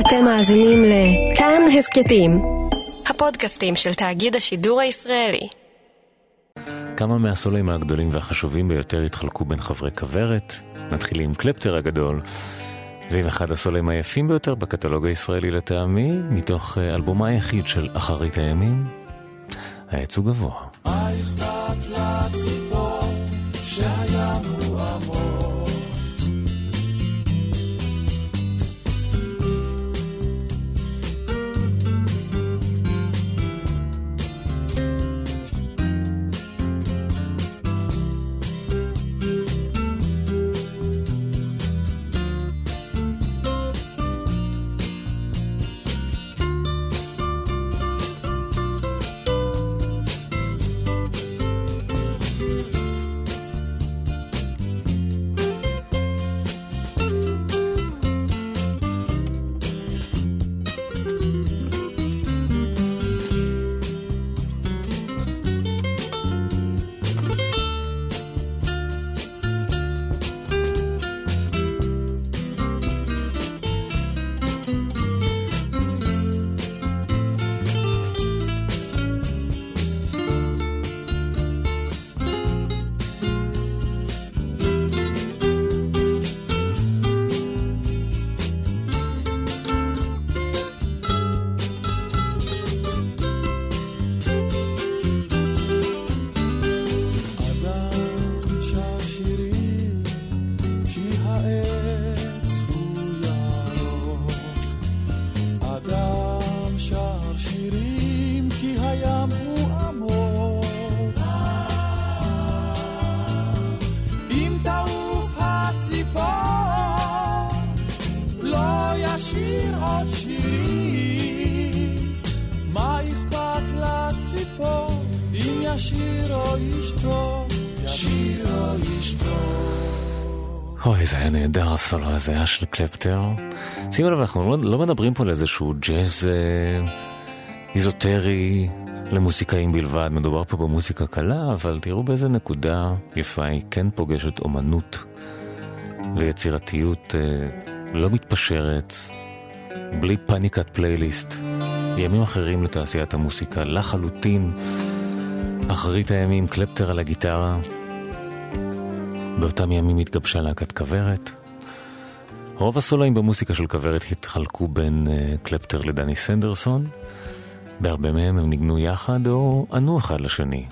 אתם מאזינים לכאן הסכתים, הפודקאסטים של תאגיד השידור הישראלי. כמה מהסולים הגדולים והחשובים ביותר התחלקו בין חברי כוורת. נתחיל עם קלפטר הגדול, ועם אחד הסולים היפים ביותר בקטלוג הישראלי לטעמי, מתוך אה, אלבומה היחיד של אחרית הימים, העץ הוא גבוה. מה אכפת לציפור הסולו הזה, היה של קלפטר. שימו לב, אנחנו לא, לא מדברים פה על איזשהו ג'אז אה, איזוטרי למוסיקאים בלבד, מדובר פה במוסיקה קלה, אבל תראו באיזה נקודה יפה היא כן פוגשת אומנות ויצירתיות אה, לא מתפשרת, בלי פאניקת פלייליסט. ימים אחרים לתעשיית המוסיקה, לחלוטין. אחרית הימים, קלפטר על הגיטרה, באותם ימים התגבשה להקת כוורת. רוב הסולואים במוסיקה של כוורת התחלקו בין uh, קלפטר לדני סנדרסון. בהרבה מהם הם ניגנו יחד או ענו אחד לשני.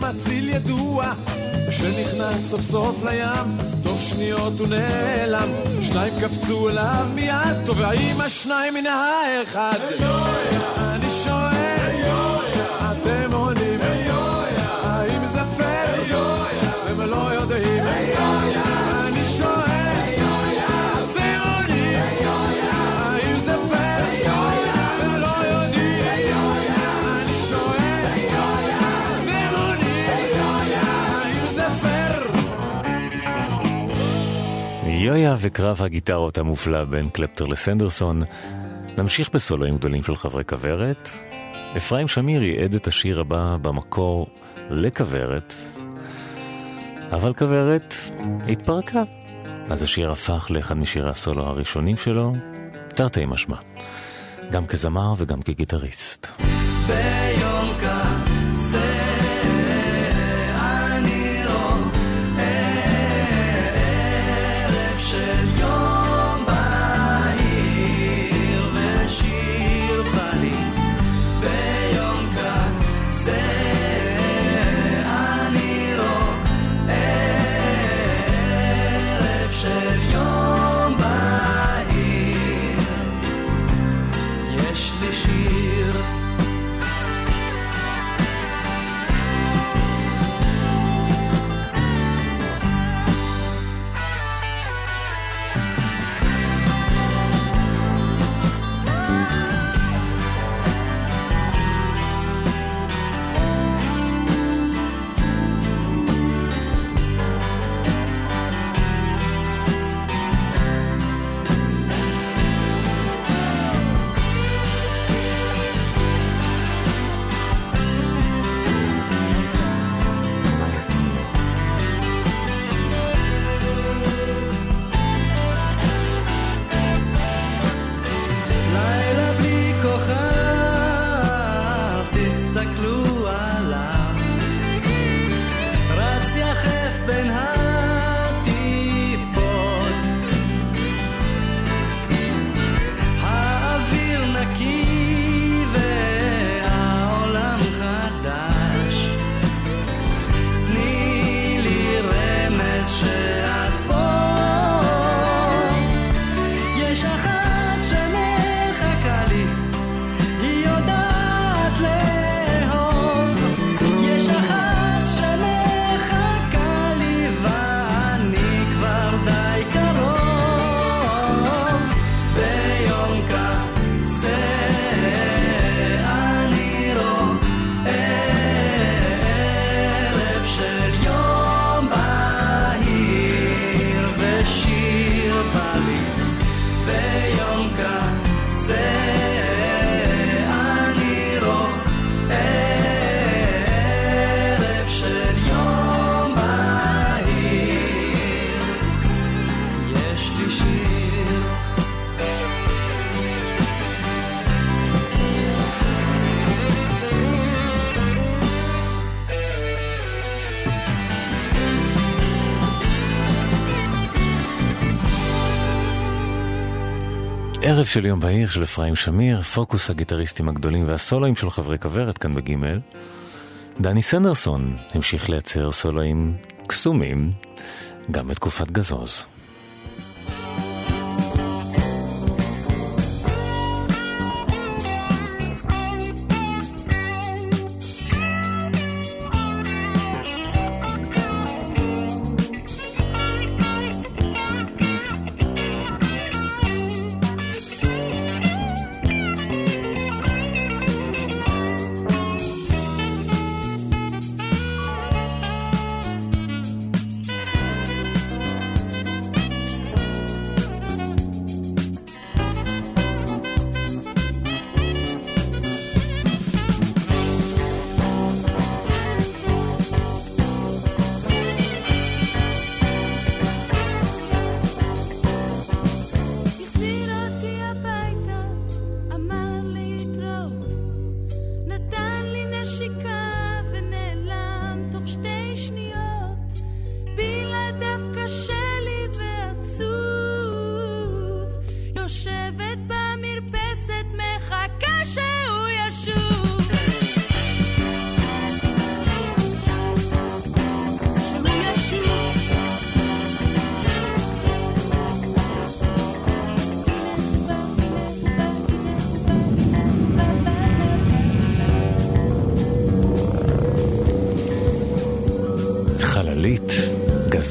מציל ידוע, שנכנס סוף סוף לים, תוך שניות הוא נעלם, שניים קפצו אליו מיד, טובעים השניים מן האחד. אני יויה וקרב הגיטרות המופלא בין קלפטר לסנדרסון. נמשיך בסולואים גדולים של חברי כוורת. אפרים שמיר ייעד את השיר הבא במקור לכוורת, אבל כוורת התפרקה. אז השיר הפך לאחד משירי הסולו הראשונים שלו, תרתי משמע, גם כזמר וגם כגיטריסט. ביום ערב של יום בהיר של אפרים שמיר, פוקוס הגיטריסטים הגדולים והסולואים של חברי כוורת כאן בגימל. דני סנדרסון המשיך לייצר סולואים קסומים גם בתקופת גזוז.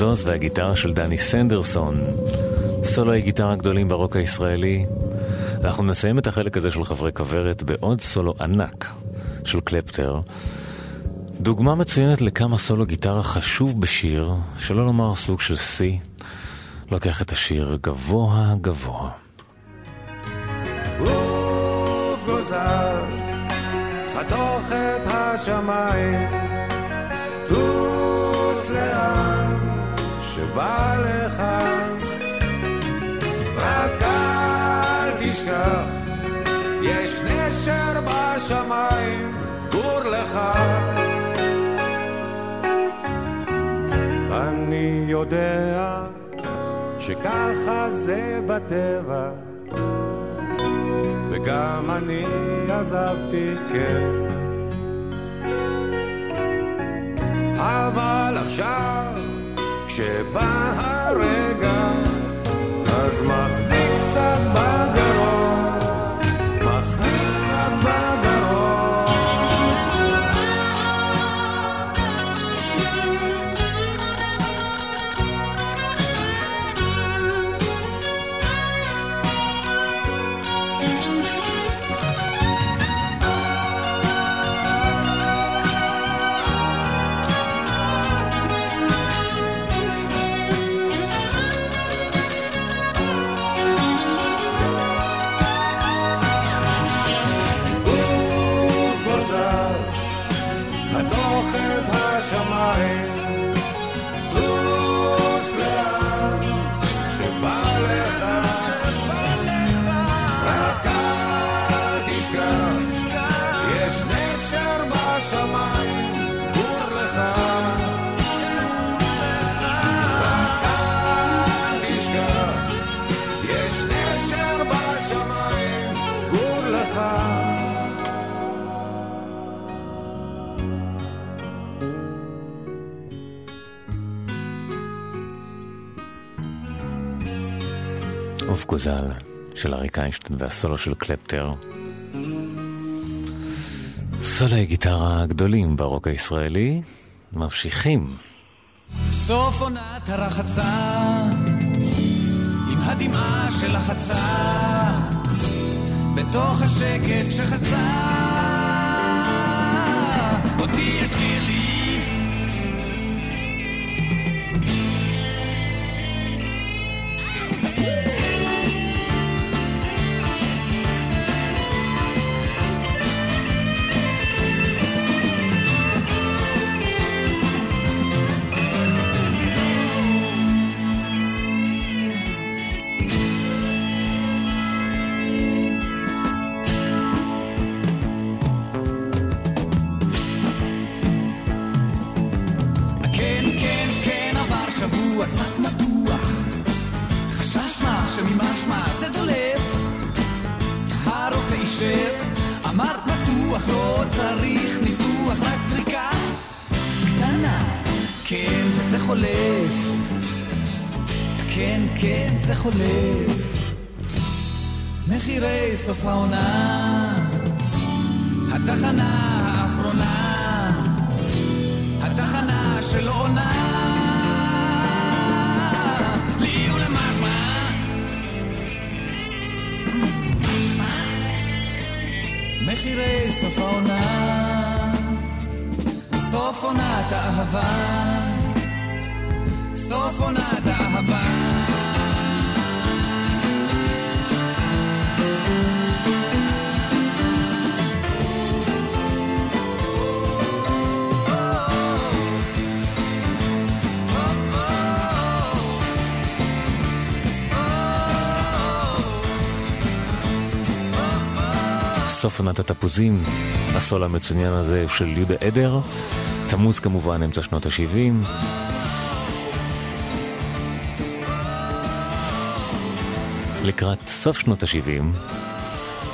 הזוז והגיטרה של דני סנדרסון, סולוי גיטרה גדולים ברוק הישראלי. אנחנו נסיים את החלק הזה של חברי כוורת בעוד סולו ענק של קלפטר. דוגמה מצוינת לכמה סולו גיטרה חשוב בשיר, שלא לומר סוג של שיא. לוקח את השיר גבוה גבוה. עוף גוזר, חתוך את השמיים, טוס לאן שבא לך, רק אל תשכח, יש נשר בשמיים, גור לך. אני יודע שככה זה בטבע, וגם אני עזבתי, כן. אבל עכשיו כשבא הרגע, אז מחדיק קצת בגרון. גוזל של אריק איינשטיין והסולו של קלפטר. סולי גיטרה גדולים ברוק הישראלי, ממשיכים. סוף עונת הרחצה, עם הדמעה של החצה, בתוך השקט שחצה. חולף סוף העונה? התחנה האחרונה. התחנה של עונה מחירי סוף העונה. סוף עונת האהבה. סוף עונת האהבה סוף עונת התפוזים, הסול המצוין הזה של יהודה עדר, תמוז כמובן, אמצע שנות ה-70. לקראת סוף שנות ה-70,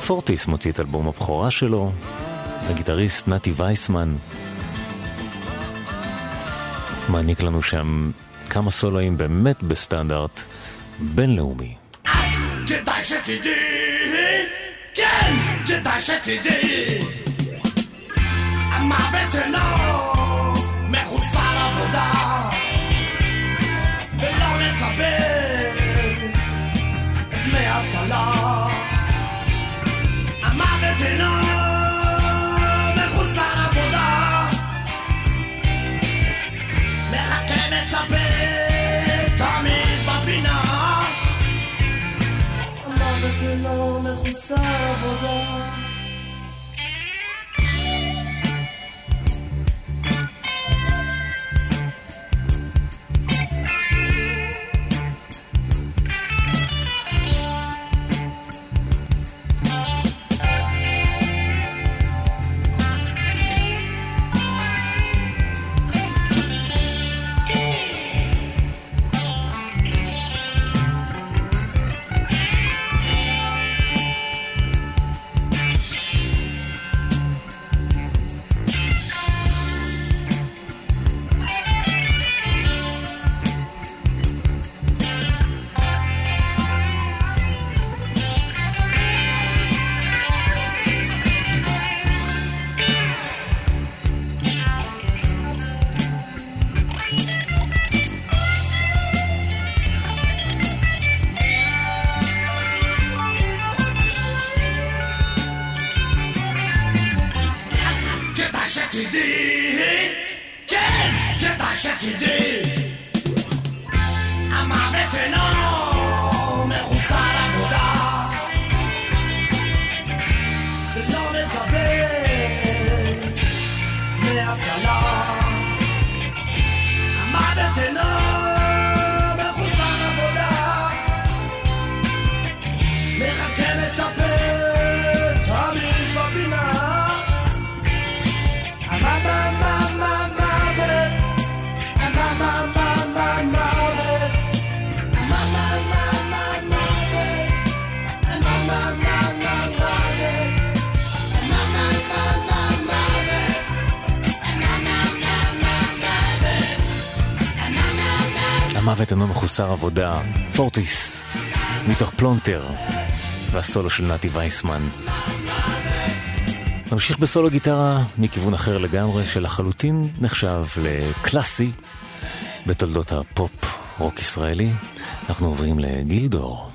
פורטיס מוציא את אלבום הבכורה שלו, הגיטריסט נתי וייסמן מעניק לנו שם כמה סולואים באמת בסטנדרט בינלאומי. כדאי שתדעי, כן, כדאי שתדעי, המוות אינו מחוסר עבודה, ולא לקבל דמי אבטלה. המוות אינו שלא מחוסר עבודה. המוות אינו מחוסר עבודה, פורטיס, מתוך פלונטר, והסולו של נתי וייסמן. נמשיך בסולו גיטרה מכיוון אחר לגמרי, שלחלוטין נחשב לקלאסי בתולדות הפופ רוק ישראלי. אנחנו עוברים לגילדור.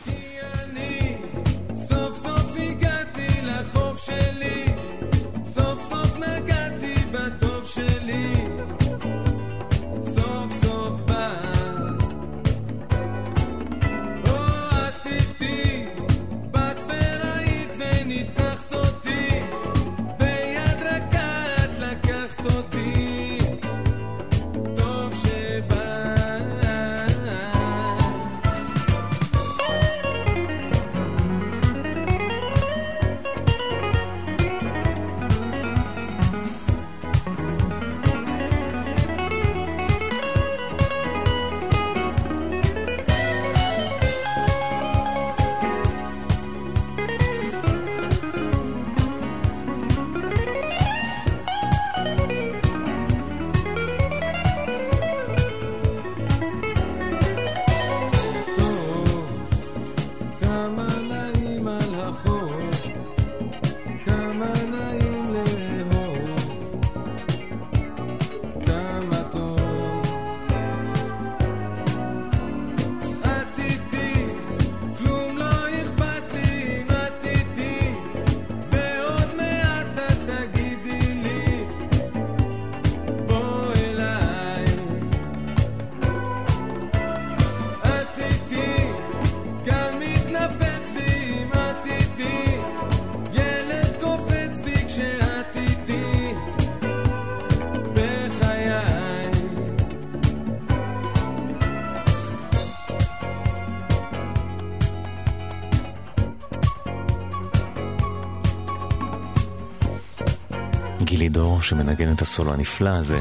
שמנגן את הסולו הנפלא הזה,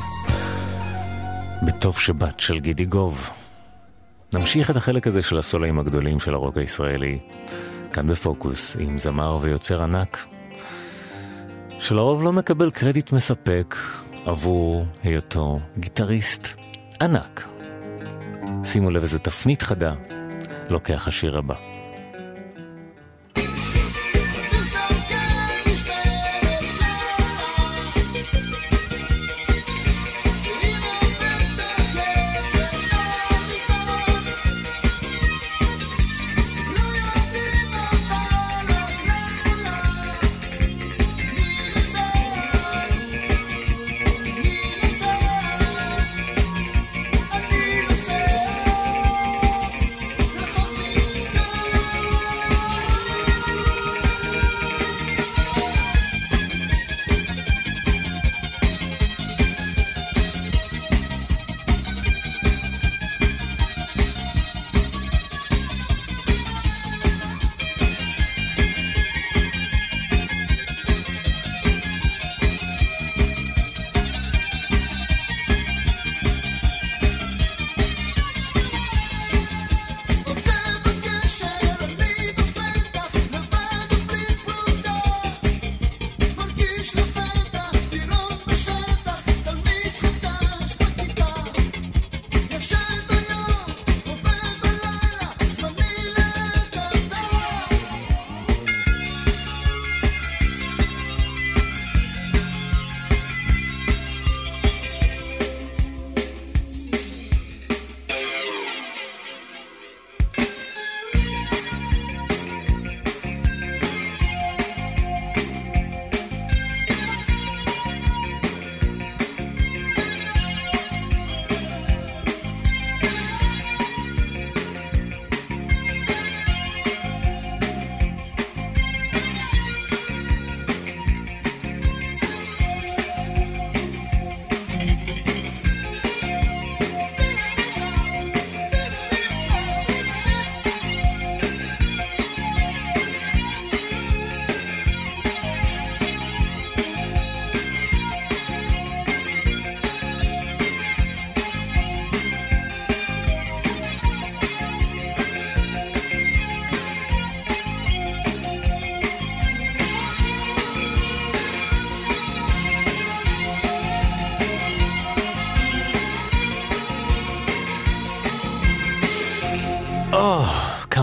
בטוב שבת של גידי גוב. נמשיך את החלק הזה של הסולואים הגדולים של הרוק הישראלי, כאן בפוקוס, עם זמר ויוצר ענק, שלרוב לא מקבל קרדיט מספק עבור היותו גיטריסט ענק. שימו לב איזה תפנית חדה לוקח השיר הבא.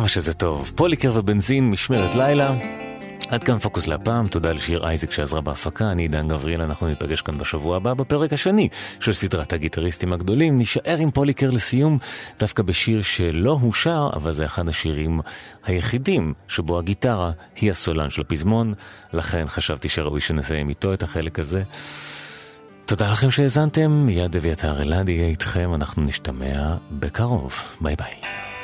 כמה שזה טוב. פוליקר ובנזין, משמרת לילה. עד כאן פוקוס להפעם, תודה לשיר אייזק שעזרה בהפקה, אני עידן גבריאל, אנחנו ניפגש כאן בשבוע הבא בפרק השני של סדרת הגיטריסטים הגדולים. נישאר עם פוליקר לסיום, דווקא בשיר שלא הוא שר, אבל זה אחד השירים היחידים שבו הגיטרה היא הסולן של הפזמון, לכן חשבתי שראוי שנסיים איתו את החלק הזה. תודה לכם שהאזנתם, מיד אביתר אלעד יהיה איתכם, אנחנו נשתמע בקרוב. ביי ביי.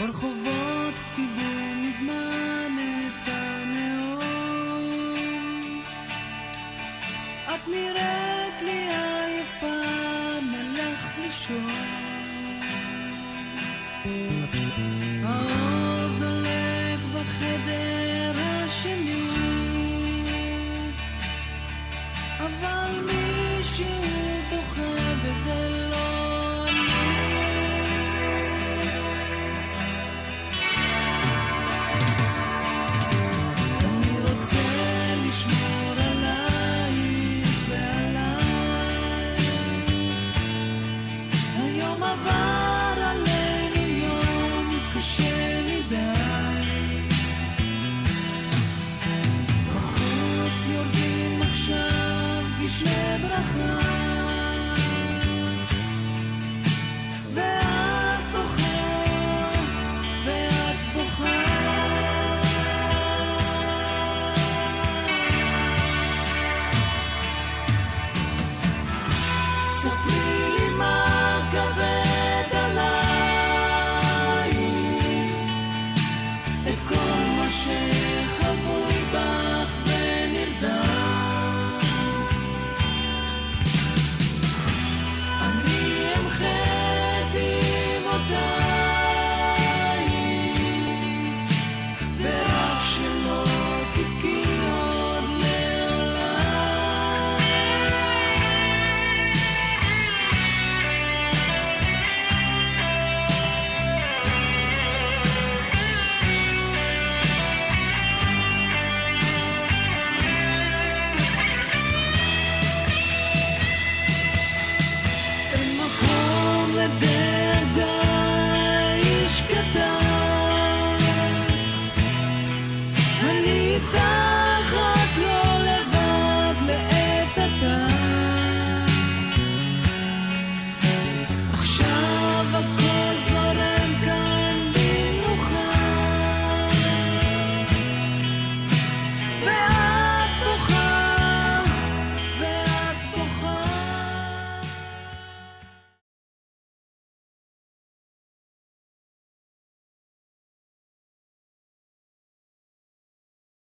ברחובות קיבל מזמן את הנאום. את נראית לי עייפה, נלך לישון.